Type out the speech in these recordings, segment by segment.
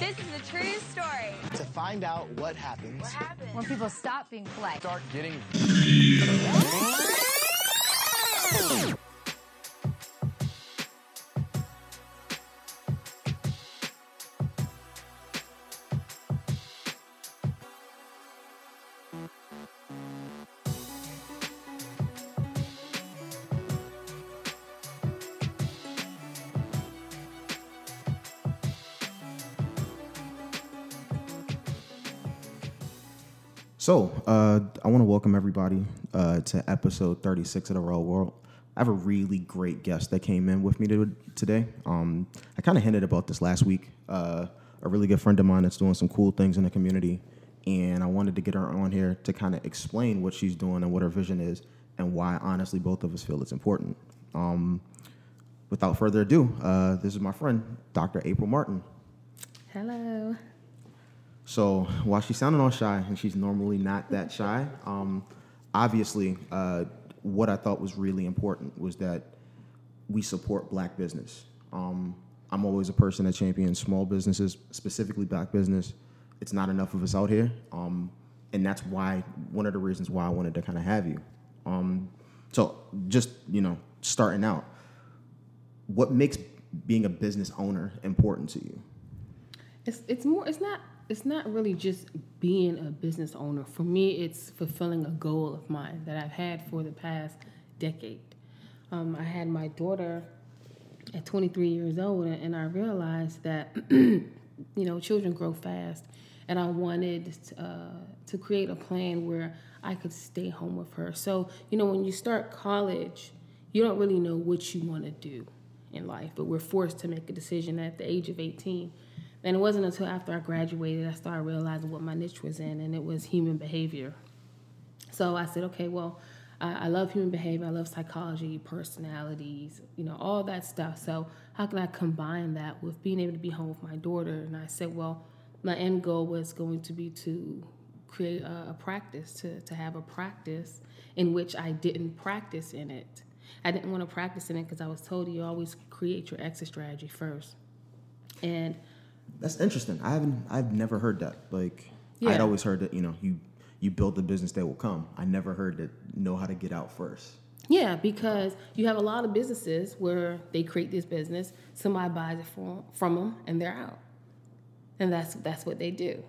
This is a true story. To find out what happens, What happened? when people stop being polite. start getting So, uh, I want to welcome everybody uh, to episode 36 of The Real World. I have a really great guest that came in with me to, today. Um, I kind of hinted about this last week. Uh, a really good friend of mine that's doing some cool things in the community, and I wanted to get her on here to kind of explain what she's doing and what her vision is, and why, honestly, both of us feel it's important. Um, without further ado, uh, this is my friend, Dr. April Martin. Hello. So while she's sounding all shy, and she's normally not that shy, um, obviously, uh, what I thought was really important was that we support black business. Um, I'm always a person that champions small businesses, specifically black business. It's not enough of us out here, um, and that's why one of the reasons why I wanted to kind of have you. Um, so just you know, starting out, what makes being a business owner important to you? It's it's more it's not it's not really just being a business owner. For me, it's fulfilling a goal of mine that I've had for the past decade. Um, I had my daughter at 23 years old, and I realized that you know children grow fast, and I wanted uh, to create a plan where I could stay home with her. So you know when you start college, you don't really know what you want to do in life, but we're forced to make a decision at the age of 18. And it wasn't until after I graduated I started realizing what my niche was in, and it was human behavior. So I said, okay, well, I, I love human behavior, I love psychology, personalities, you know, all that stuff. So how can I combine that with being able to be home with my daughter? And I said, well, my end goal was going to be to create a, a practice, to, to have a practice in which I didn't practice in it. I didn't want to practice in it because I was told you always create your exit strategy first. And That's interesting. I haven't. I've never heard that. Like Yeah. I'd always heard that you know you you build the business that will come. I never heard that know how to get out first. Yeah, because you have a lot of businesses where they create this business, somebody buys it from from them, and they're out, and that's that's what they do.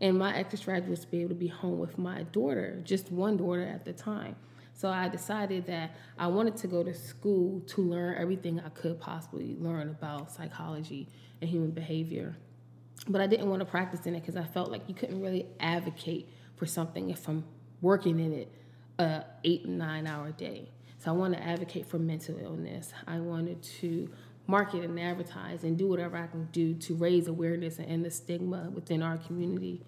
And my exit strategy was to be able to be home with my daughter, just one daughter at the time. So I decided that I wanted to go to school to learn everything I could possibly learn about psychology and human behavior. But I didn't want to practice in it because I felt like you couldn't really advocate for something if I'm working in it a eight nine hour day. So I wanted to advocate for mental illness. I wanted to market and advertise and do whatever I can do to raise awareness and end the stigma within our community.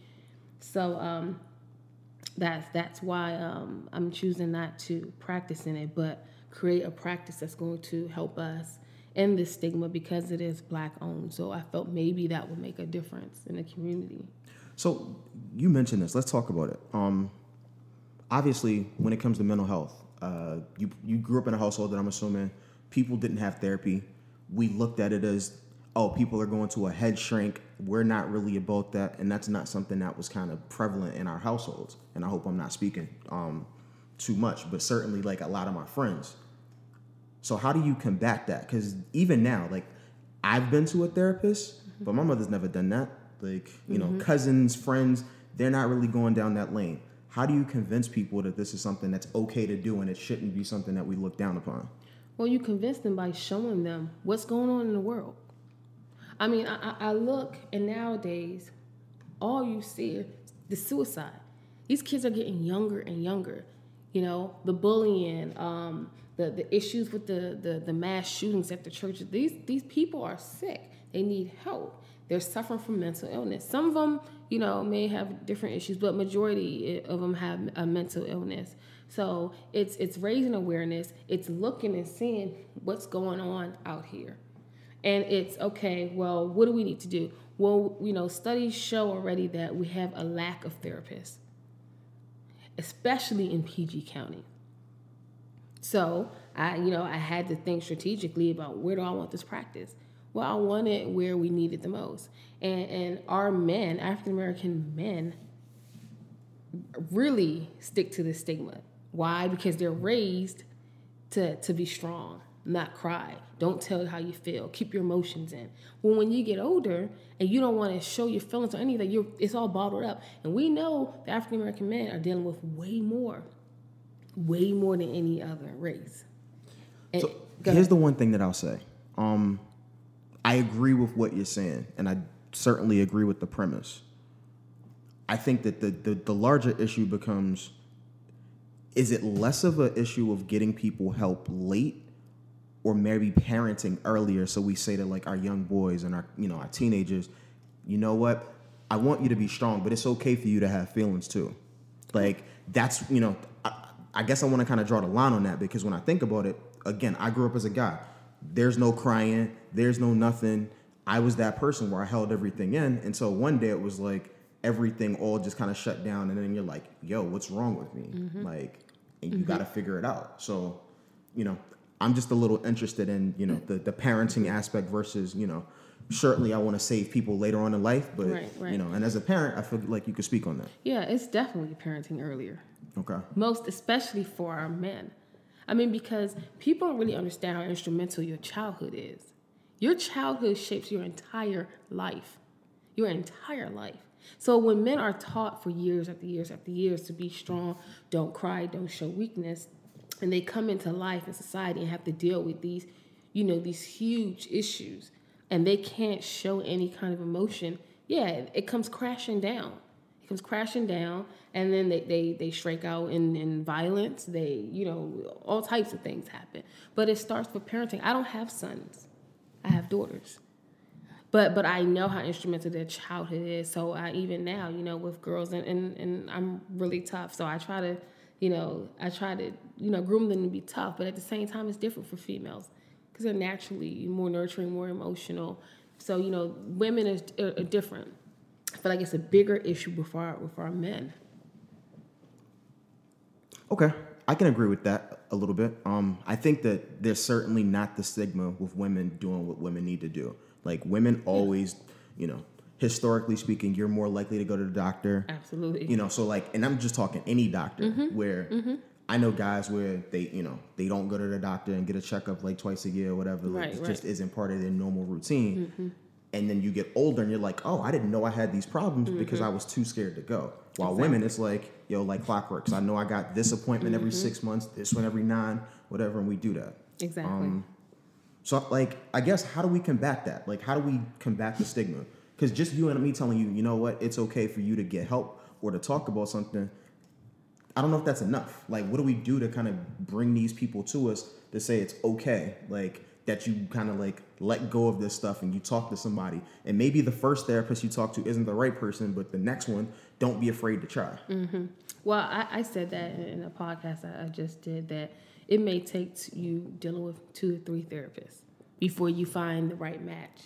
So um, that's that's why um, I'm choosing not to practice in it, but create a practice that's going to help us end this stigma because it is black owned. So I felt maybe that would make a difference in the community. So you mentioned this. Let's talk about it. Um, obviously, when it comes to mental health, uh, you you grew up in a household that I'm assuming people didn't have therapy. We looked at it as, oh, people are going to a head shrink. We're not really about that, and that's not something that was kind of prevalent in our households. And I hope I'm not speaking um, too much, but certainly like a lot of my friends. So how do you combat that? Because even now, like I've been to a therapist, but my mother's never done that. Like you know, cousins, friends, they're not really going down that lane. How do you convince people that this is something that's okay to do and it shouldn't be something that we look down upon? Well, you convince them by showing them what's going on in the world. I mean, I, I I look, and nowadays, all you see is the suicide. These kids are getting younger and younger. You know, the bullying, um, the the issues with the, the the mass shootings at the churches. These these people are sick. They need help. They're suffering from mental illness. Some of them, you know, may have different issues, but majority eh, of them have a mental illness. So it's it's raising awareness. It's looking and seeing what's going on out here, and it's okay. Well, what do we need to do? Well, you know, studies show already that we have a lack of therapists, especially in PG County. So I, you know, I had to think strategically about where do I want this practice? Well, I want it where we need it the most. And and our men, African American men, really stick to the stigma. Why? Because they're raised to to be strong, not cry. Don't tell how you feel. Keep your emotions in. Well, when you get older and you don't want to show your feelings or anything, you're it's all bottled up. And we know the African American men are dealing with way more, way more than any other race. And, So here's the one thing that I'll say. Um, I agree with what you're saying, and I certainly agree with the premise. I think that the, the, the larger issue becomes is it less of an issue of getting people help late or maybe parenting earlier so we say to like our young boys and our you know our teenagers you know what i want you to be strong but it's okay for you to have feelings too like that's you know i, I guess i want to kind of draw the line on that because when i think about it again i grew up as a guy. There's no crying there's no nothing. I was that person where i held everything in and so one day it was like everything all just kind of shut down and then you're like yo what's wrong with me? Mm-hmm. Like and you mm-hmm. got to figure it out. So you know i'm just a little interested in you know the, the parenting aspect versus you know certainly i want to save people later on in life but Right, right. you know and as a parent i feel like you could speak on that. Yeah, it's definitely parenting earlier. Okay most especially for our men. I mean, because people don't really understand how instrumental your childhood is. Your childhood shapes your entire life, your entire life. So when men are taught for years after years after years to be strong, don't cry, don't show weakness, and they come into life and society and have to deal with these, you know, these huge issues, and they can't show any kind of emotion, yeah, it, comes crashing down comes crashing down and then they, they, they strike out in, in violence. They you know all types of things happen. But it starts with parenting. I don't have sons. I have daughters. But but i know how instrumental their childhood is. So i even now you know with girls and, and, and i'm really tough. So i try to you know i try to you know groom them to be tough. But at the same time it's different for females because they're naturally more nurturing more emotional. So you know women are, are different I feel like it's a bigger issue with our with our men. Okay, I can agree with that a little bit. Um, I think that there's certainly not the stigma with women doing what women need to do. Like women always, you know, historically speaking, you're more likely to go to the doctor. Absolutely. You know, so like, and I'm just talking any doctor Mm-hmm. where I know guys where they, you know, they don't go to the doctor and get a checkup like twice a year or whatever. Like, Right, it right. Mm-hmm. just isn't part of their normal routine. And then you get older and you're like, oh, I didn't know I had these problems Mm-hmm. because I was too scared to go. While women, it's like, yo, like clockwork. 'cause I know I got this appointment every Mm-hmm. six months, this one every nine, whatever, and we do that. exactly. Um, So, like, I guess how do we combat that? Like, how do we combat the stigma? Because just you and me telling you, you know what, it's okay for you to get help or to talk about something. I don't know if that's enough. Like, what do we do to kind of bring these people to us to say it's okay? Like that you kind of like let go of this stuff and you talk to somebody, and maybe the first therapist you talk to isn't the right person, but the next one, don't be afraid to try. Mm-hmm. well, I, I said that in a podcast I, I just did that it may take you dealing with two or three therapists before you find the right match.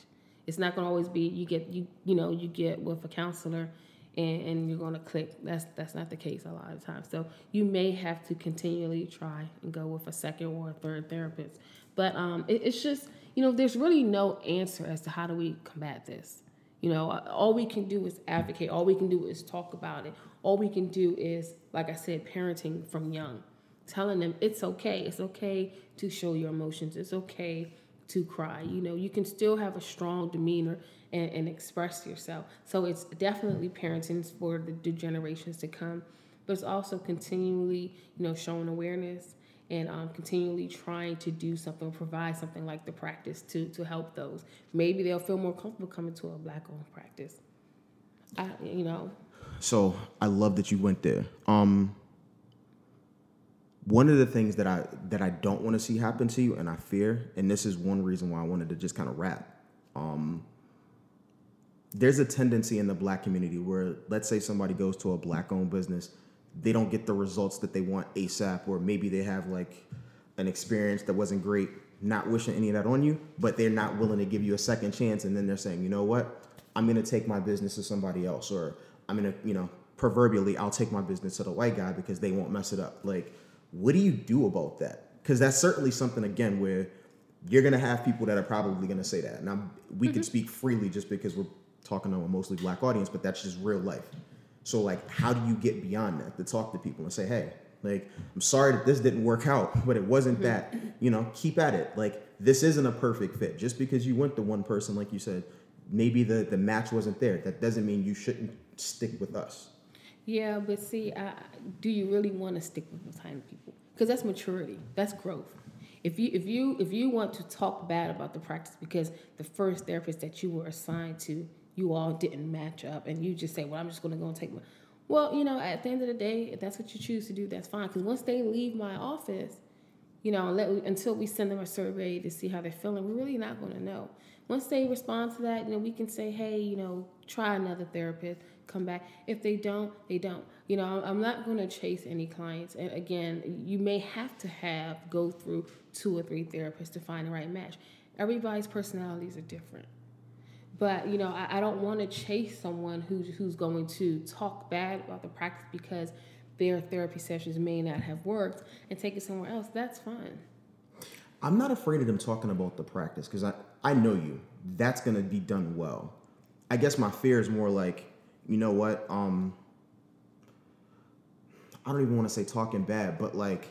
It's not going to always be you get you you know you get with a counselor and, and you're going to click. That's that's not the case a lot of times. So you may have to continually try and go with a second or a third therapist. But um, it, it's just you know there's really no answer as to how do we combat this. You know, all we can do is advocate. All we can do is talk about it. All we can do is, like I said, parenting from young, telling them it's okay. It's okay to show your emotions. It's okay to cry. You know, you can still have a strong demeanor and, and express yourself. So it's definitely parenting for the, the generations to come, but it's also continually, you know, showing awareness and um, continually trying to do something, provide something like the practice to to help those. Maybe they'll feel more comfortable coming to a black-owned practice. I, you know, So I love that you went there. Um, one of the things that I that I don't want to see happen to you, and I fear, and this is one reason why I wanted to just kind of wrap. Um, there's a tendency in the black community where, let's say, somebody goes to a black-owned business, they don't get the results that they want ASAP, or maybe they have like an experience that wasn't great. Not wishing any of that on you, but they're not willing to give you a second chance, and then they're saying, you know what, I'm gonna take my business to somebody else, or I'm gonna, you know, proverbially, I'll take my business to the white guy because they won't mess it up. Like, what do you do about that? Because that's certainly something again where you're gonna have people that are probably gonna say that. And I'm, we Mm-hmm. can speak freely just because we're talking to a mostly black audience, but that's just real life. So like, how do you get beyond that to talk to people and say, hey, like, I'm sorry that this didn't work out, but it wasn't Mm-hmm. that. You know, keep at it. Like, this isn't a perfect fit. Just because you went to one person, like you said, maybe the the match wasn't there. That doesn't mean you shouldn't stick with us. Yeah, but see, I, do you really want to stick with those kind of people? Because that's maturity. That's growth. If you if you if you want to talk bad about the practice because the first therapist that you were assigned to, you all didn't match up, and you just say, "Well, I'm just going to go and take my," well, you know, at the end of the day, if that's what you choose to do, that's fine. Because once they leave my office, you know, let, until we send them a survey to see how they're feeling, we're really not going to know. Once they respond to that, you know, we can say, hey, you know, try another therapist, come back. If they don't, they don't. You know, I'm not going to chase any clients. And again, you may have to have go through two or three therapists to find the right match. Everybody's personalities are different. But you know, I, I don't want to chase someone who's who's going to talk bad about the practice because their therapy sessions may not have worked and take it somewhere else. That's fine. I'm not afraid of them talking about the practice because I, I know you. That's gonna be done well. I guess my fear is more like, you know what? Um, I don't even want to say talking bad, but like,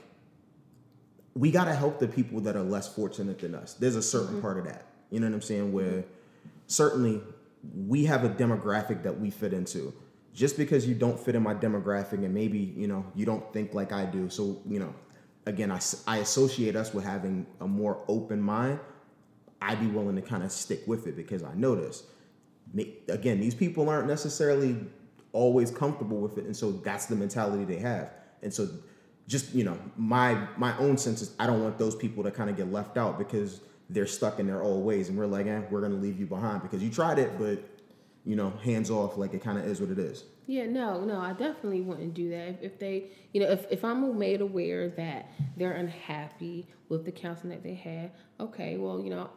we gotta help the people that are less fortunate than us. There's a certain part of that. You know what I'm saying? Where certainly we have a demographic that we fit into. Just because you don't fit in my demographic and maybe, you know, you don't think like I do. So, you know, again, I, I associate us with having a more open mind. I'd be willing to kind of stick with it because I this. Again, these people aren't necessarily always comfortable with it, and so that's the mentality they have. And so, just you know, my my own sense is I don't want those people to kind of get left out because they're stuck in their old ways, and we're like, eh, we're gonna leave you behind because you tried it, but you know, hands off, like it kind of is what it is. Yeah, no, no, I definitely wouldn't do that. If, if they, you know, if, if I'm made aware that they're unhappy with the counseling that they had, okay, well, you know,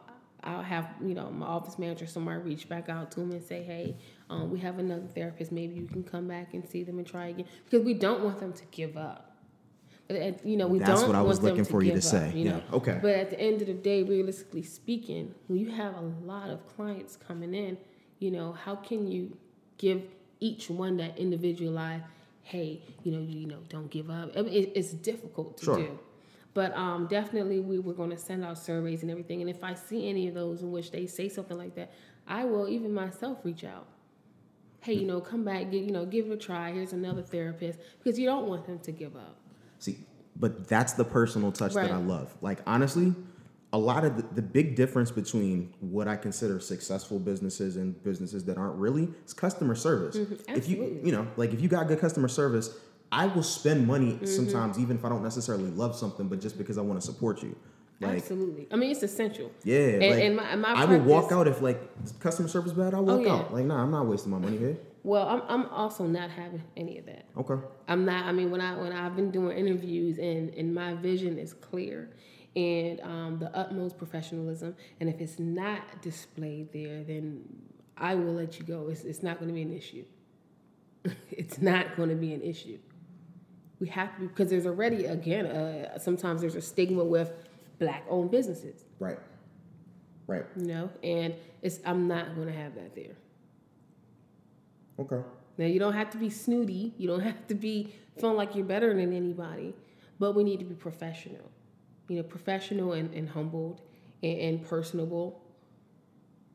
I'll have, you know, my office manager somewhere reach back out to them and say, hey, um, we have another therapist. Maybe you can come back and see them and try again. Because we don't want them to give up. You know, we That's don't what I was looking for you to say. up, you know? Yeah, okay. But at the end of the day, realistically speaking, when you have a lot of clients coming in, you know, how can you give each one that individualized, hey, you know, you, know, don't give up. I mean, it, it's difficult to Sure. do. But um, definitely, we were going to send out surveys and everything. And if I see any of those in which they say something like that, I will even myself reach out. Hey, you know, come back, get, you know, give it a try. Here's another therapist because you don't want them to give up. But that's the personal touch that I love. Like honestly, a lot of the, the big difference between what I consider successful businesses and businesses that aren't really is customer service. If you Mm-hmm. you know, like if you got good customer service, I will spend money Mm-hmm. sometimes even if I don't necessarily love something, but just because I want to support you. Like Absolutely. I mean, it's essential. yeah, And, like, and my, my I will walk out if like customer service bad. I'll walk yeah. out. Like nah, I'm not wasting my money here. Well, I'm, I'm also not having any of that. Okay. I'm not. I mean, when I when I've been doing interviews and and my vision is clear, and um, the utmost professionalism, and if it's not displayed there, then I will let you go. It's it's not going to be an issue. it's not going to be an issue. We have to because there's already again uh, sometimes there's a stigma with black owned businesses, Right. Right. you know, and it's I'm not going to have that there. Okay. Now you don't have to be snooty. You don't have to be feeling like you're better than anybody, but we need to be professional. You know, professional and, and humbled and, and personable.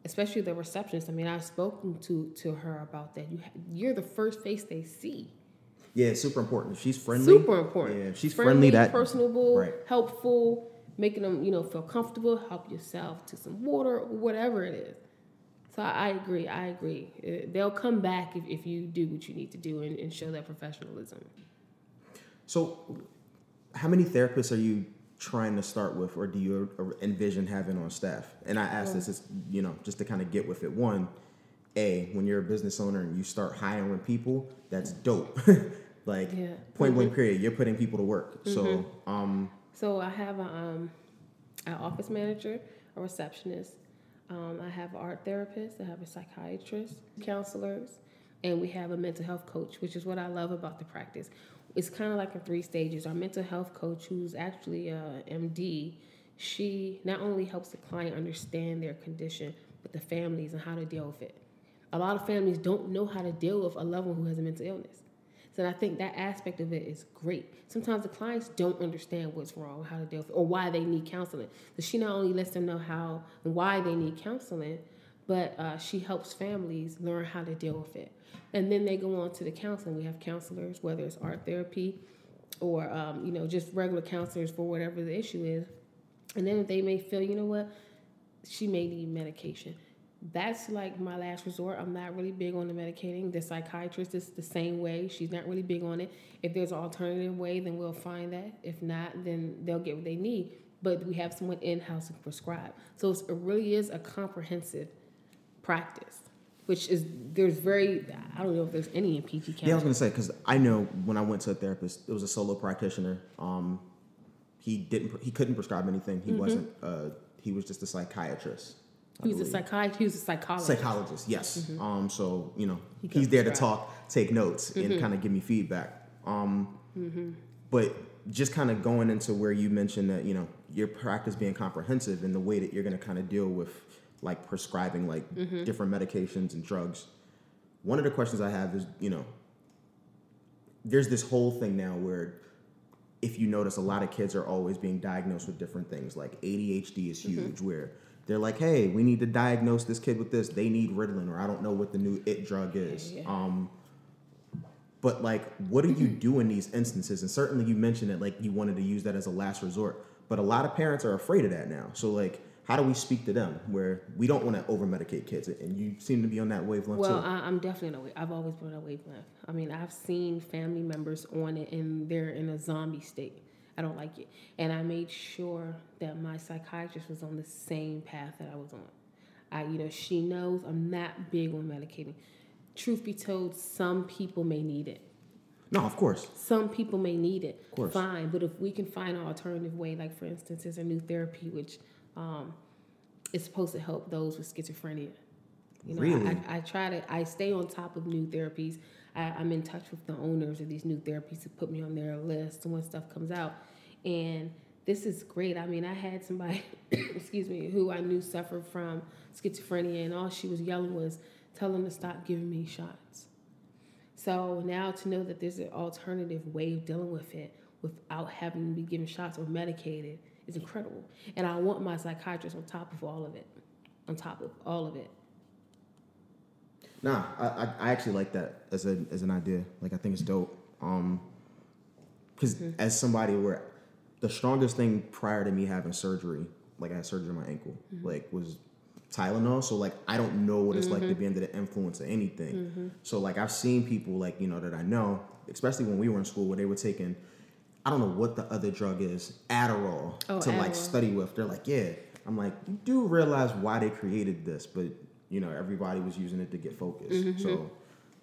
Especially the receptionist. I mean, I've spoken to to her about that. You ha- you're the first face they see. Yeah, super important. She's friendly. Super important. Yeah, she's friendly, that personable, Right. helpful, making them you know feel comfortable. Help yourself to some water, or whatever it is. So I, agree. I agree. They'll come back if, if you do what you need to do and, and show that professionalism. So, how many therapists are you trying to start with, or do you envision having on staff? And I ask this, is you know, just to kind of get with it. One, a when you're a business owner and you start hiring people, that's dope. like Yeah. point blank period, you're putting people to work. So, um, So I have a, um, an office manager, a receptionist. Um, I have art therapist. I have a psychiatrist, counselors, and we have a mental health coach, which is what I love about the practice. It's kind of like in three stages. Our mental health coach, who's actually a MD, she not only helps the client understand their condition, but the families and how to deal with it. A lot of families don't know how to deal with a loved one who has a mental illness. So I think that aspect of it is great. Sometimes the clients don't understand what's wrong, how to deal with it, or why they need counseling. So she not only lets them know how and why they need counseling, but uh, she helps families learn how to deal with it. And then they go on to the counseling. We have counselors, whether it's art therapy or um, you know just regular counselors for whatever the issue is. And then they may feel, you know what, she may need medication that's like my last resort. I'm not really big on the medicating. The psychiatrist is the same way. She's not really big on it. If there's an alternative way, then we'll find that. If not, then they'll get what they need. But we have someone in house to prescribe. So it really is a comprehensive practice, which is there's very I don't know if there's any in PG County. Yeah, I was gonna say because I know when I went to a therapist, it was a solo practitioner. Um, he didn't he couldn't prescribe anything. He Mm-hmm. wasn't. Uh, he was just a psychiatrist. I He was a believe. psychiatrist. He was a psychologist. psychologist yes. Mm-hmm. Um so you know He he's there to talk take notes and mm-hmm. kind of give me feedback. Um mm-hmm. but just kind of going into where you mentioned that you know your practice being comprehensive and the way that you're going to kind of deal with like prescribing like different medications and drugs one of the questions i have is you know there's this whole thing now where if you notice a lot of kids are always being diagnosed with different things like adhd is huge where they're like hey we need to diagnose this kid with this they need ritalin or i don't know what the new it drug is Yeah. um, but like what do you do in these instances and certainly you mentioned that like you wanted to use that as a last resort but a lot of parents are afraid of that now so like how do we speak to them where we don't want to over medicate kids and you seem to be on that wavelength Well, too I, I'm definitely on a. I've always been on a wavelength. I mean, I've seen family members on it and they're in a zombie state. I don't like it. And I made sure that my psychiatrist was on the same path that I was on. I, you know, she knows I'm not big on medicating. Truth be told, some people may need it. no of course Some people may need it. Of course. Fine, but if we can find an alternative way, like for instance, there's a new therapy which um, is supposed to help those with schizophrenia. You know, Really? I, I try to I stay on top of new therapies. I, I'm in touch with the owners of these new therapies to put me on their list and when stuff comes out. And this is great. I mean, I had somebody, excuse me, who I knew suffered from schizophrenia, and all she was yelling was, "Tell them to stop giving me shots." So now to know that there's an alternative way of dealing with it without having to be given shots or medicated is incredible. And I want my psychiatrist on top of all of it, on top of all of it. Nah, I, I, actually like that as a as an idea. Like I think it's dope. Um, because as somebody where the strongest thing prior to me having surgery, like I had surgery on my ankle, mm-hmm. like was Tylenol. So like I don't know what it's like to mm-hmm. be under the influence of anything. Mm-hmm. So like I've seen people like you know that I know, especially when we were in school, where they were taking. I don't know what the other drug is, Adderall, Oh, to like study with. They're like, yeah. I'm like, you do realize why they created this, but you know, everybody was using it to get focused. So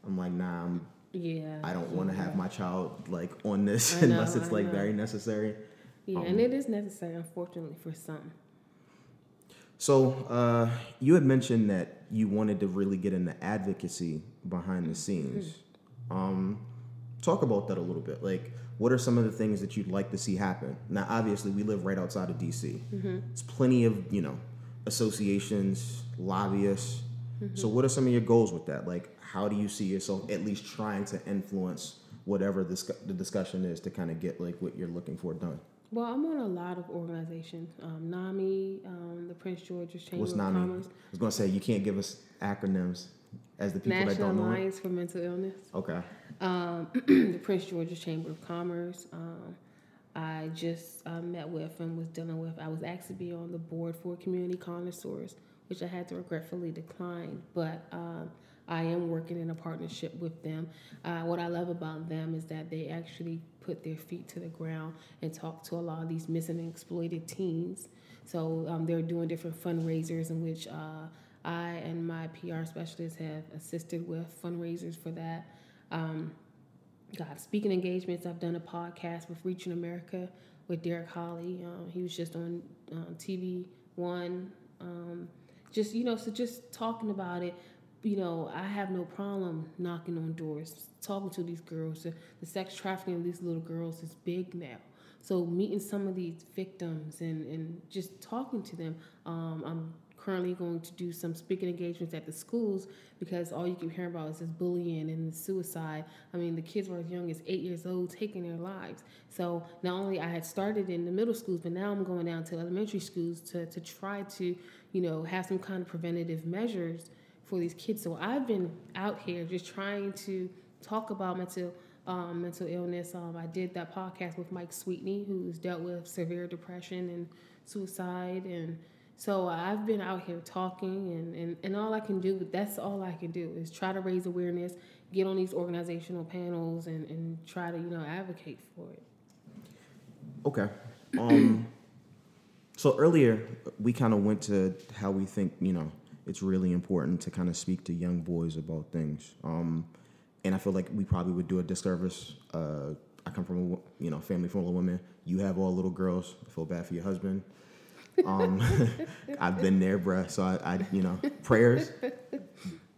I'm like, nah, I'm, Yeah. I don't want to have my child like on this know, unless it's I like know. very necessary. Yeah, and it is necessary, unfortunately, for some. So uh, you had mentioned that you wanted to really get into advocacy behind the scenes. Um, talk about that a little bit. Like, what are some of the things that you'd like to see happen? Now, obviously, we live right outside of DC. There's plenty of you know associations, lobbyists. So, what are some of your goals with that? Like, how do you see yourself at least trying to influence whatever this, the discussion is to kind of get like what you're looking for done? Well, I'm on a lot of organizations. Um, NAMI, um, the Prince George's Chamber What's of NAMI? I was gonna say you can't give us acronyms as the people that don't know. it. Alliance for Mental Illness. Okay. um, the Prince George's Chamber of Commerce. Um, I just uh, met with and was dealing with. I was asked to be on the board for Community Connoisseurs, which I had to regretfully decline. But um, I am working in a partnership with them. Uh, what I love about them is that they actually put their feet to the ground and talk to a lot of these missing and exploited teens. So um, they're doing different fundraisers in which uh, I and my PR specialist have assisted with fundraisers for that. Um, God, speaking engagements. I've done a podcast with Reaching America with Derek Holly. Um, he was just on um, TV One. Um, just you know, so just talking about it. You know, I have no problem knocking on doors, talking to these girls. The, sex trafficking of these little girls is big now. So meeting some of these victims and, and just talking to them. Um, I'm currently going to do some speaking engagements at the schools because all you keep hearing about is this bullying and suicide. I mean, the kids were as young as eight years old taking their lives. So not only I had started in the middle schools, but now I'm going down to elementary schools to, to try to, you know, have some kind of preventative measures for these kids. So I've been out here just trying to talk about mental um, mental illness. Um, I did that podcast with Mike Sweetney, who's dealt with severe depression and suicide and so I've been out here talking, and, and, and all I can do, that's all I can do, is try to raise awareness, get on these organizational panels, and, and try to, you know, advocate for it. Okay. Um, so earlier, we kind of went to how we think, you know, it's really important to kind of speak to young boys about things. Um, and I feel like we probably would do a disservice. Uh, I come from a you know family full of women. You have all little girls. I feel bad for your husband. Um, I've been there, bruh. So I, I, you know, prayers.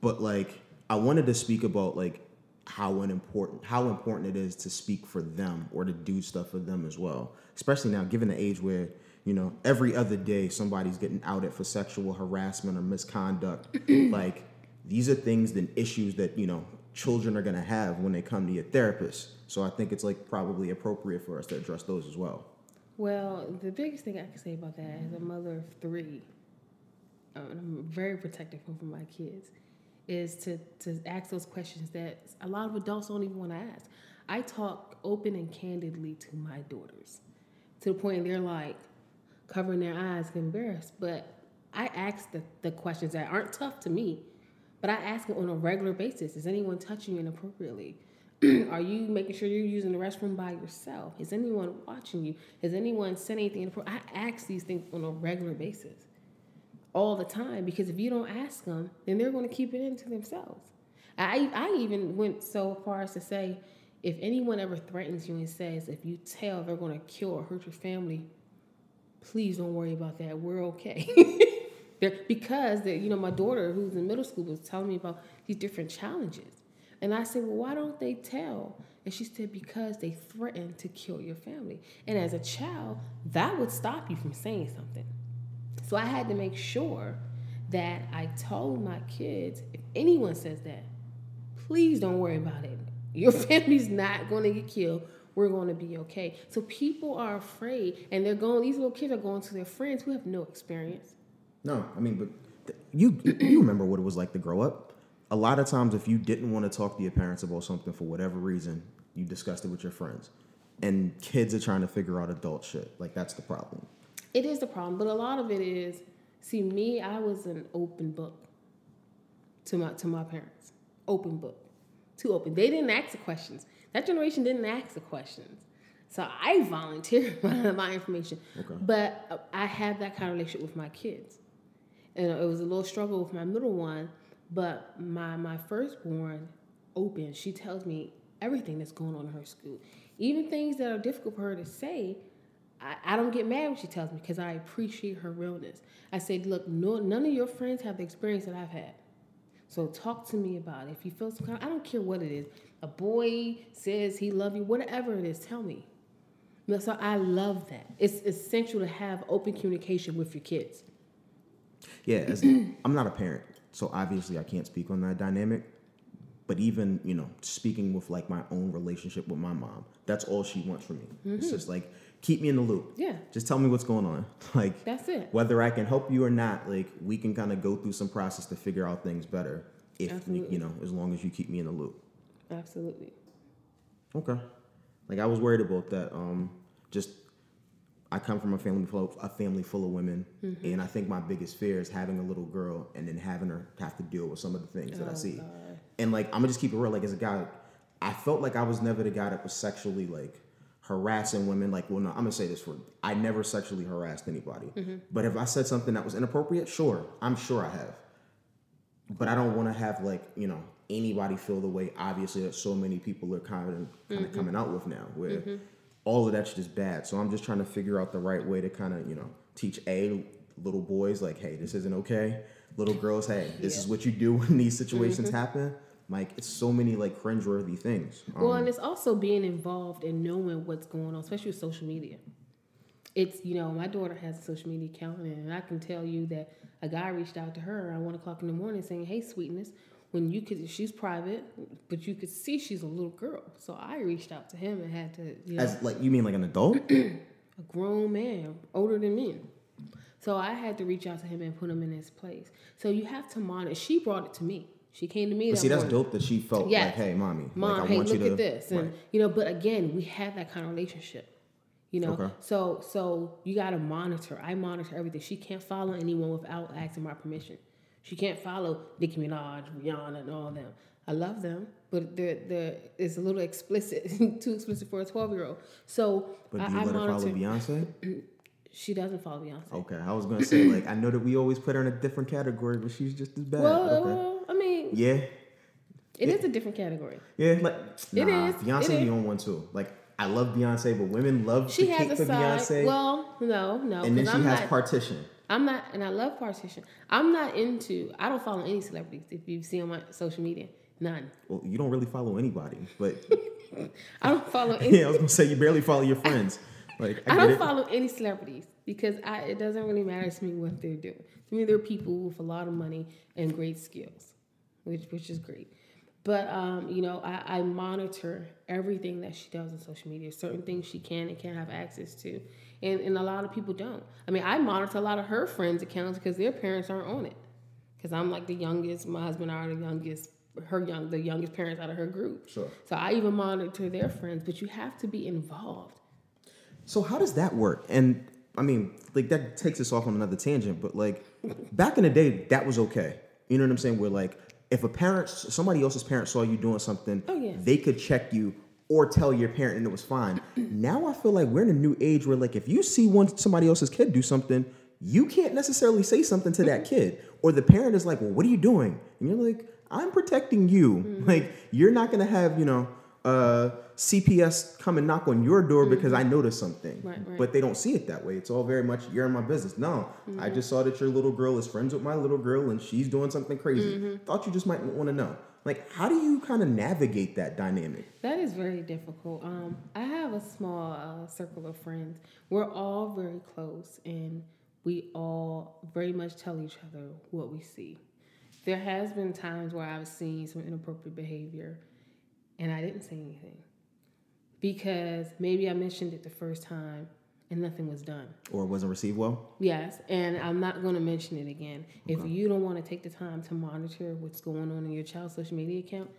But like, I wanted to speak about like how important how important it is to speak for them or to do stuff for them as well. Especially now, given the age where you know every other day somebody's getting outed for sexual harassment or misconduct. like these are things and issues that you know children are gonna have when they come to your therapist. So I think it's like probably appropriate for us to address those as well. Well, the biggest thing I can say about that as a mother of three, um, I'm very protective over my kids, is to, to ask those questions that a lot of adults don't even want to ask. I talk open and candidly to my daughters to the point they're like covering their eyes, embarrassed. But I ask the, the questions that aren't tough to me, but I ask them on a regular basis. Is anyone touching you inappropriately? are you making sure you're using the restroom by yourself? Is anyone watching you? Has anyone said anything? I ask these things on a regular basis, all the time, because if you don't ask them, then they're going to keep it into themselves. I, I even went so far as to say, if anyone ever threatens you and says, if you tell they're going to kill or hurt your family, please don't worry about that. We're okay. because you know my daughter who's in middle school was telling me about these different challenges and I said, Well, why don't they tell? And she said, Because they threaten to kill your family. And as a child, that would stop you from saying something. So I had to make sure that I told my kids if anyone says that, please don't worry about it. Your family's not going to get killed. We're going to be okay. So people are afraid, and they're going. These little kids are going to their friends who have no experience. No, I mean, but you you remember what it was like to grow up a lot of times if you didn't want to talk to your parents about something for whatever reason, you discussed it with your friends. And kids are trying to figure out adult shit. Like that's the problem. It is the problem, but a lot of it is see me, I was an open book to my to my parents. Open book. Too open. They didn't ask the questions. That generation didn't ask the questions. So I volunteered my, my information. Okay. But uh, I have that kind of relationship with my kids. And it was a little struggle with my middle one but my my firstborn, open, she tells me everything that's going on in her school, even things that are difficult for her to say. I, I don't get mad when she tells me because I appreciate her realness. I said, look, no, none of your friends have the experience that I've had. So talk to me about it. If you feel some kind, of, I don't care what it is. A boy says he love you, whatever it is, tell me. So I love that. It's essential to have open communication with your kids. Yeah, as, I'm not a parent, so obviously, I can't speak on that dynamic. But even you know, speaking with like my own relationship with my mom, that's all she wants from me. Mm-hmm. It's just like keep me in the loop. Yeah. Just tell me what's going on. Like that's it. Whether I can help you or not, like we can kind of go through some process to figure out things better. If Absolutely. you know, as long as you keep me in the loop. Absolutely. Okay. Like I was worried about that. Um, just I come from a family full of, a family full of women, mm-hmm. and I think my biggest fear is having a little girl and then having her have to deal with some of the things oh, that I oh, see. God. And like I'm gonna just keep it real. Like as a guy, I felt like I was never the guy that was sexually like harassing women. Like, well, no, I'm gonna say this for I never sexually harassed anybody. Mm-hmm. But if I said something that was inappropriate, sure, I'm sure I have. But I don't want to have like you know anybody feel the way obviously that so many people are kind of kind of mm-hmm. coming out with now, where mm-hmm all of that's just bad. So I'm just trying to figure out the right way to kind of, you know, teach a little boys like, hey, this isn't okay. Little girls, hey, this yeah. is what you do when these situations mm-hmm. happen. Like it's so many like cringeworthy things. Well, Um, and it's also being involved and knowing what's going on, especially with social media. It's you know, my daughter has a social media account, and I can tell you that a guy reached out to her around one o'clock in the morning saying, "Hey, sweetness." When you could, she's private, but you could see she's a little girl. So I reached out to him and had to, you know, as like you mean like an adult? a grown man, older than me. So I had to reach out to him and put him in his place. So you have to monitor. She brought it to me. She came to me. That see, that's morning. dope that she felt Yes. like, hey, mommy, Mom, like I hey, want look you to. at this, and Right. you know. But again, we have that kind of relationship, you know. Okay. So, so you got to monitor. I monitor everything. She can't follow anyone without asking my permission. She can't follow Nicki Minaj, Rihanna, and all them. I love them, but they're, they're, it's a little explicit, too explicit for a twelve year old. So But I, do you I let her follow. Beyonce? She doesn't follow Beyonce. Okay, I was gonna say like I know that we always put her in a different category, but she's just as bad. Well, okay. Well, I mean, yeah, it is a different category. yeah, like It nah, is, Beyonce it be is. on one too. Like I love Beyonce, but women love She has a for side. Beyonce, Well, no, no, and then she I'm has not. partition. I'm not, and I love partition. I'm not into. I don't follow any celebrities. If you see on my social media, none. Well, you don't really follow anybody, but I don't follow any. yeah, I was gonna say you barely follow your friends. Like I, I don't it. follow any celebrities because I, it doesn't really matter to me what they're doing. To me, they're people with a lot of money and great skills, which which is great. But um, you know, I, I monitor everything that she does on social media. Certain things she can and can't have access to, and and a lot of people don't. I mean, I monitor a lot of her friends' accounts because their parents aren't on it. Because I'm like the youngest, my husband and I are the youngest, her young, the youngest parents out of her group. Sure. So I even monitor their friends, but you have to be involved. So how does that work? And I mean, like that takes us off on another tangent, but like back in the day, that was okay. You know what I'm saying? Where like if a parent, somebody else's parent saw you doing something, Oh, yeah. they could check you or tell your parent and it was fine. now I feel like we're in a new age where like if you see one somebody else's kid do something, you can't necessarily say something to that kid. Or the parent is like, well, what are you doing? And you're like, I'm protecting you. Mm-hmm. Like you're not gonna have, you know, uh, CPS come and knock on your door because I noticed something. Mm-hmm. Right, right. But they don't see it that way. It's all very much you're in my business. No, I Mm-hmm. just saw that your little girl is friends with my little girl and she's doing something crazy. Mm-hmm. Thought you just might want to know. Like, how do you kind of navigate that dynamic? That is very difficult. Um, I have a small uh, circle of friends. We're all very close, and we all very much tell each other what we see. There has been times where I've seen some inappropriate behavior, and I didn't say anything because maybe I mentioned it the first time and nothing was done. Or it wasn't received well? Yes, and I'm not going to mention it again. If you don't want to take the time to monitor what's going on in your child's social media account,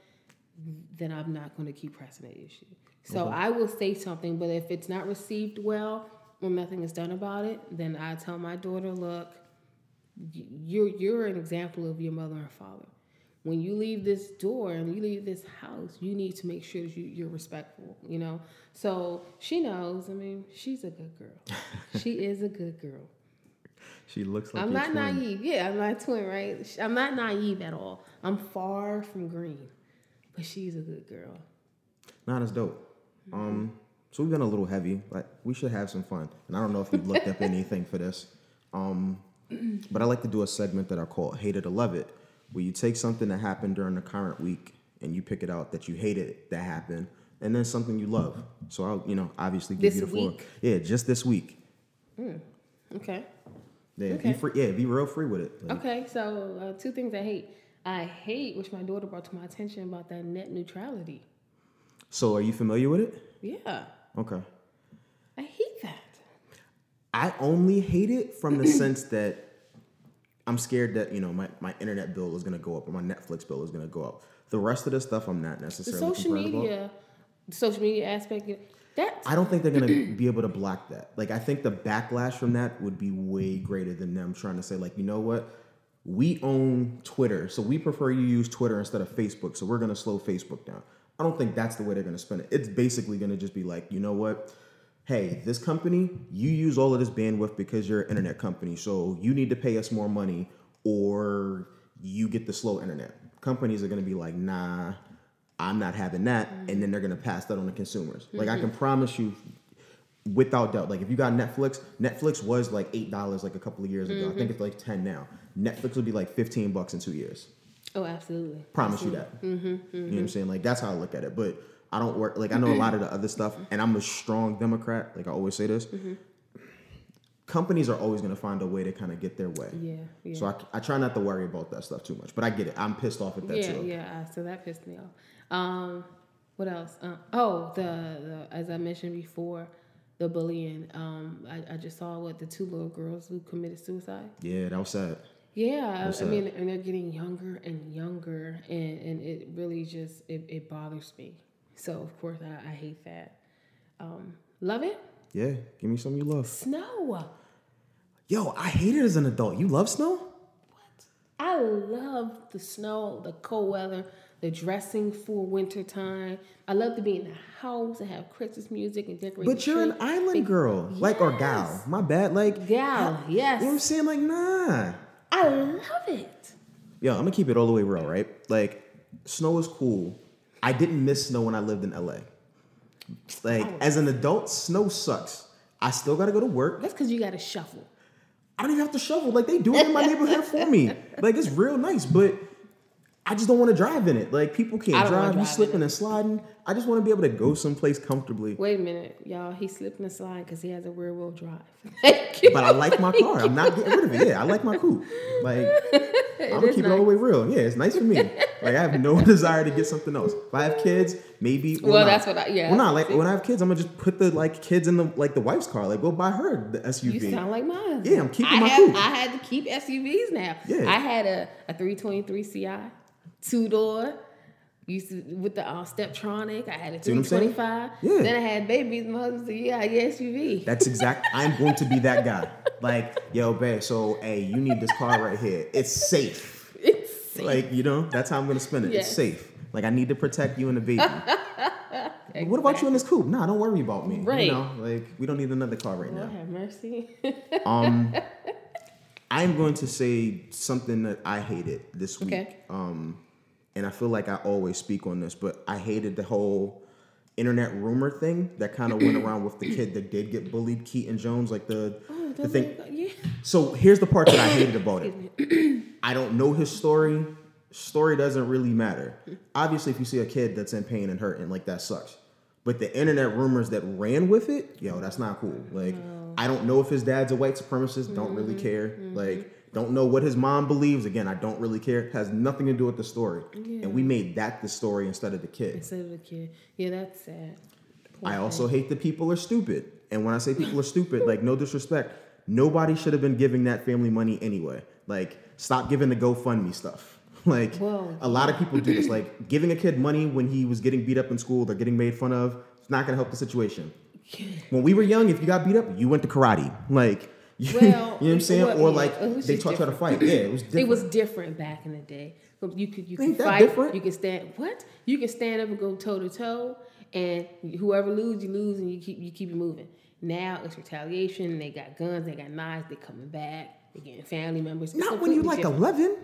then I'm not going to keep pressing the issue. So I will say something, but if it's not received well or nothing is done about it, then I tell my daughter, look, you're you're an example of your mother and father. When you leave this door and you leave this house, you need to make sure that you, you're respectful, you know? So she knows, I mean, she's a good girl. she is a good girl. She looks like I'm not twin. naive. Yeah, I'm not twin, right? I'm not naive at all. I'm far from green, but she's a good girl. Nah, that's dope. Um, so we've been a little heavy. Like we should have some fun. And I don't know if you've looked up anything for this. Um, but I like to do a segment that I call "Hate It or Love It," where you take something that happened during the current week and you pick it out that you hated that happened, and then something you love. So I'll, you know, obviously give This you the floor. week? Yeah, just this week. Okay. Yeah, Okay. be free. Yeah, be real free with it. Like, Okay, so uh, two things I hate. I hate, which my daughter brought to my attention, about that net neutrality. So are you familiar with it? Yeah, Okay. I hate that. I only hate it from the sense that I'm scared that you know my, my internet bill is gonna go up or my Netflix bill is gonna go up. The rest of the stuff I'm not necessarily The social about. media, the social media aspect, that I don't think they're gonna be able to block that. Like I think the backlash from that would be way greater than them trying to say like you know what we own Twitter, so we prefer you use Twitter instead of Facebook, so we're gonna slow Facebook down. I don't think that's the way they're gonna spend it. It's basically gonna just be like you know what. Hey, this company, you use all of this bandwidth because you're an internet company, so you need to pay us more money or you get the slow internet. Companies are gonna be like, nah, I'm not having that, and then they're gonna pass that on to consumers. Like I can mm-hmm. promise you, without doubt, like if you got Netflix, Netflix was like eight dollars like a couple of years ago. I think mm-hmm. it's like ten now. Netflix would be like fifteen bucks in two years. Oh, absolutely. Promise you that. Mm-hmm, You know what I'm mm-hmm. saying? Like that's how I look at it. But I don't work like I know a lot of the other stuff, and I'm a strong Democrat. Like I always say this. Companies are always going to find a way to kind of get their way. Yeah, yeah. So I, I try not to worry about that stuff too much. But I get it. I'm pissed off at that yeah, too. yeah. So that pissed me off. Um, what else? Uh, oh, the, the as I mentioned before, the bullying. Um, I, I just saw what the two little girls who committed suicide. Yeah, that was sad. Yeah, What's I that? mean, and they're getting younger and younger, and, and it really just it, it bothers me. So of course I, I hate that. Um, love it. Yeah, give me some you love. Snow. Yo, I hate it as an adult. You love snow? What? I love the snow, the cold weather, the dressing for wintertime. I love to be in the house and have Christmas music and decorate. But you're an island girl, like or gal. My bad. Like Gal, yes. You know what I'm saying? Like nah. I love it. Yo, I'm gonna keep it all the way real, right? Like, snow is cool. I didn't miss snow when I lived in LA. Like, oh. as an adult, snow sucks. I still gotta go to work. That's because you got to shuffle. I don't even have to shovel. Like, they do it in my neighborhood for me. Like, it's real nice, but I just don't want to drive in it. Like, people can't drive. You slipping and sliding. I just want to be able to go someplace comfortably. Wait a minute, y'all. He's slipping and sliding because he has a rear wheel drive. But I like my car. I'm not getting rid of it. Yeah, I like my coupe. Like, I'm gonna keep it all the way real. Yeah, it's nice for me. Like, I have no desire to get something else. If I have kids, maybe. Well, that's what I- yeah. Well, not like when I have kids, I'm gonna just put the like kids in the like the wife's car. Like, go buy her the SUV. You sound like mine. Yeah, I'm keeping I my have, coupe. I had to keep SUVs now. Yeah. I had a, a 323 Ci, two door. Used to with the uh, Steptronic. I had a I'm saying? 325. Yeah. Then I had babies. My husband said, "Yeah, I get SUV." That's exact. I'm going to be that guy. Like, yo, babe. So, hey, you need this car right here. It's safe. it's safe. Like, you know, that's how I'm gonna spend it. Yes. It's safe. Like, I need to protect you and the baby. What about you in this coupe? Nah, don't worry about me. Right. You know, like we don't need another car right Lord now. have mercy. Um, I'm going to say something that I hated this week. Okay. Um, and I feel like I always speak on this, but I hated the whole internet rumor thing that kind of went around with the kid that did get bullied, Keaton Jones, like the oh, the thing. yeah. So here's the part that I hated about it. I don't know his story. Story doesn't really matter. Obviously, if you see a kid that's in pain and hurt and like that sucks. But the internet rumors that ran with it, yo, that's not cool. Like, I don't know if his dad's a white supremacist. Don't really care. Like, don't know what his mom believes. Again, I don't really care. Has nothing to do with the story. And we made that the story instead of the kid. Instead of the kid. Yeah, that's sad. Poor I also hate that people are stupid. And when I say people are stupid, like no disrespect, nobody should have been giving that family money anyway. Like stop giving the GoFundMe stuff. Like Whoa. a lot of people do this. Like giving a kid money when he was getting beat up in school, they're getting made fun of. It's not gonna help the situation. When we were young, if you got beat up, you went to karate. Like you, Well, you know what I'm saying? or like they taught you how to fight. Yeah, it was different. It was different back in the day. You could you could fight. different? You can stand what? You can stand up and go toe to toe, and whoever lose, you lose, and you keep you keep it moving. Now it's retaliation. They got guns. They got knives. They coming back. They getting family members. Not when you're like different. 11.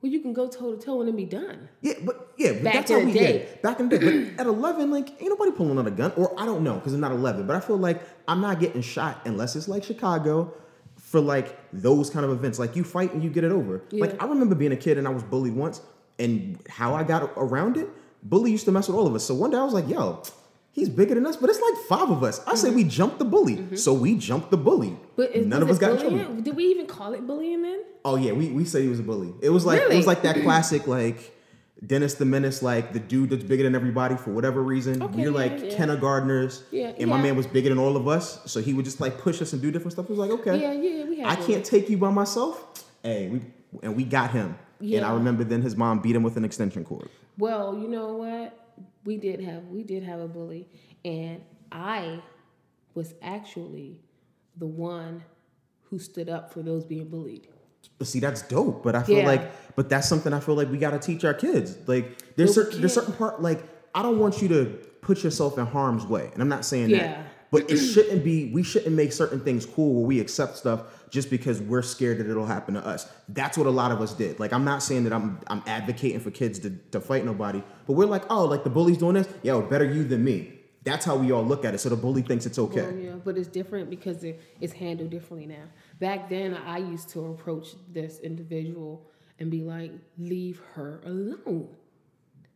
Well, you can go toe to toe and then be done. Yeah, but yeah, but Back that's how we did. Back in the day. But at 11, like, ain't nobody pulling out a gun. Or I don't know, because I'm not 11. But I feel like I'm not getting shot unless it's like Chicago for like those kind of events. Like you fight and you get it over. Like I remember being a kid and I was bullied once, and how I got around it, bully used to mess with all of us. So one day I was like, yo, he's bigger than us, but it's like five of us. I say mm-hmm. we jumped the bully. Mm-hmm. So we jumped the bully. But is, None of us got in trouble. Did we even call it bullying then? Oh yeah, we, we said he was a bully. It was like it was like that classic like Dennis the Menace, like the dude that's bigger than everybody for whatever reason. Okay, We're yeah, like yeah. kindergartners, Yeah, and my man was bigger than all of us, so he would just like push us and do different stuff. It was like okay, Yeah, yeah, we had I can't take you by myself. Hey, we and we got him. And I remember then his mom beat him with an extension cord. Well, you know what? We did have we did have a bully, and I was actually the one who stood up for those being bullied. But see, that's dope. But I feel Yeah. like, but that's something I feel like we got to teach our kids. Like, there's certain, there's certain part. Like, I don't want you to put yourself in harm's way, and I'm not saying Yeah. that. But it shouldn't be. We shouldn't make certain things cool where we accept stuff just because we're scared that it'll happen to us. That's what a lot of us did. Like, I'm not saying that I'm I'm advocating for kids to, to fight nobody, but we're like, oh, like the bully's doing this. Yo, better you than me. That's how we all look at it. So the bully thinks it's okay. Well, yeah, but it's different because it, it's handled differently now. Back then, I used to approach this individual and be like, leave her alone.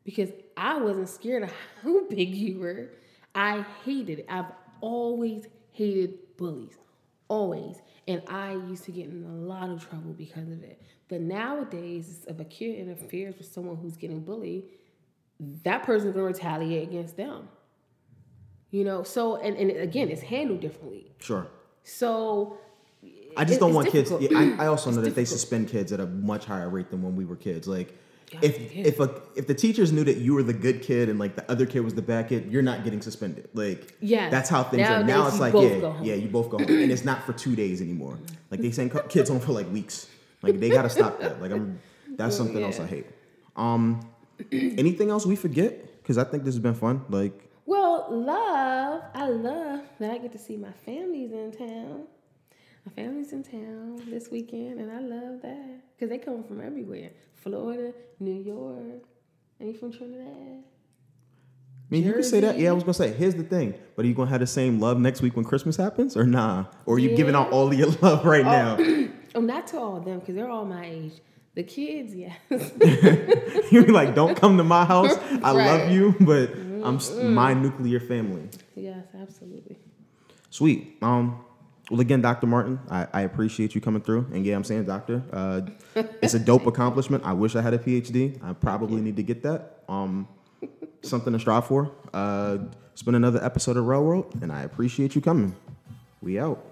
Because I wasn't scared of how big you were. I hated it. I've always hated bullies. Always. And I used to get in a lot of trouble because of it. But nowadays, if a kid interferes with someone who's getting bullied, that person's gonna retaliate against them. You know, so and, and again, it's handled differently. Sure. So I just it- don't want kids. Yeah, I, I also know It's that they suspend kids at a much higher rate than when we were kids. Like, God if if a if the teachers knew that you were the good kid and like the other kid was the bad kid, you're not getting suspended. Like, yeah, that's how things are. Now it's like, yeah, yeah, you both go home, and it's not for two days anymore. Like they send kids home for like weeks. Like they got to stop that. Like I'm, that's something else I hate. Um, anything else we forget? Because I think this has been fun. Like, Well, love, I love that I get to see my families in town. My family's in town this weekend, and I love that because they come from everywhere Florida, New York, and you from Trinidad. I mean, you can say that. Yeah, I was gonna say. Here's the thing. But are you gonna have the same love next week when Christmas happens, or nah? Or are you giving out all of your love right oh, now? Oh, not to all of them because they're all my age. The kids, yes. You're like, don't come to my house. I love you, but I'm my nuclear family. yes, absolutely. Sweet. Um. Well, again, Dr. Martin, I, I appreciate you coming through. And yeah, I'm saying, doctor, uh, it's a dope accomplishment. I wish I had a PhD. I probably need to get that. Um, something to strive for. Uh, it's been another episode of Railroad, and I appreciate you coming. We out.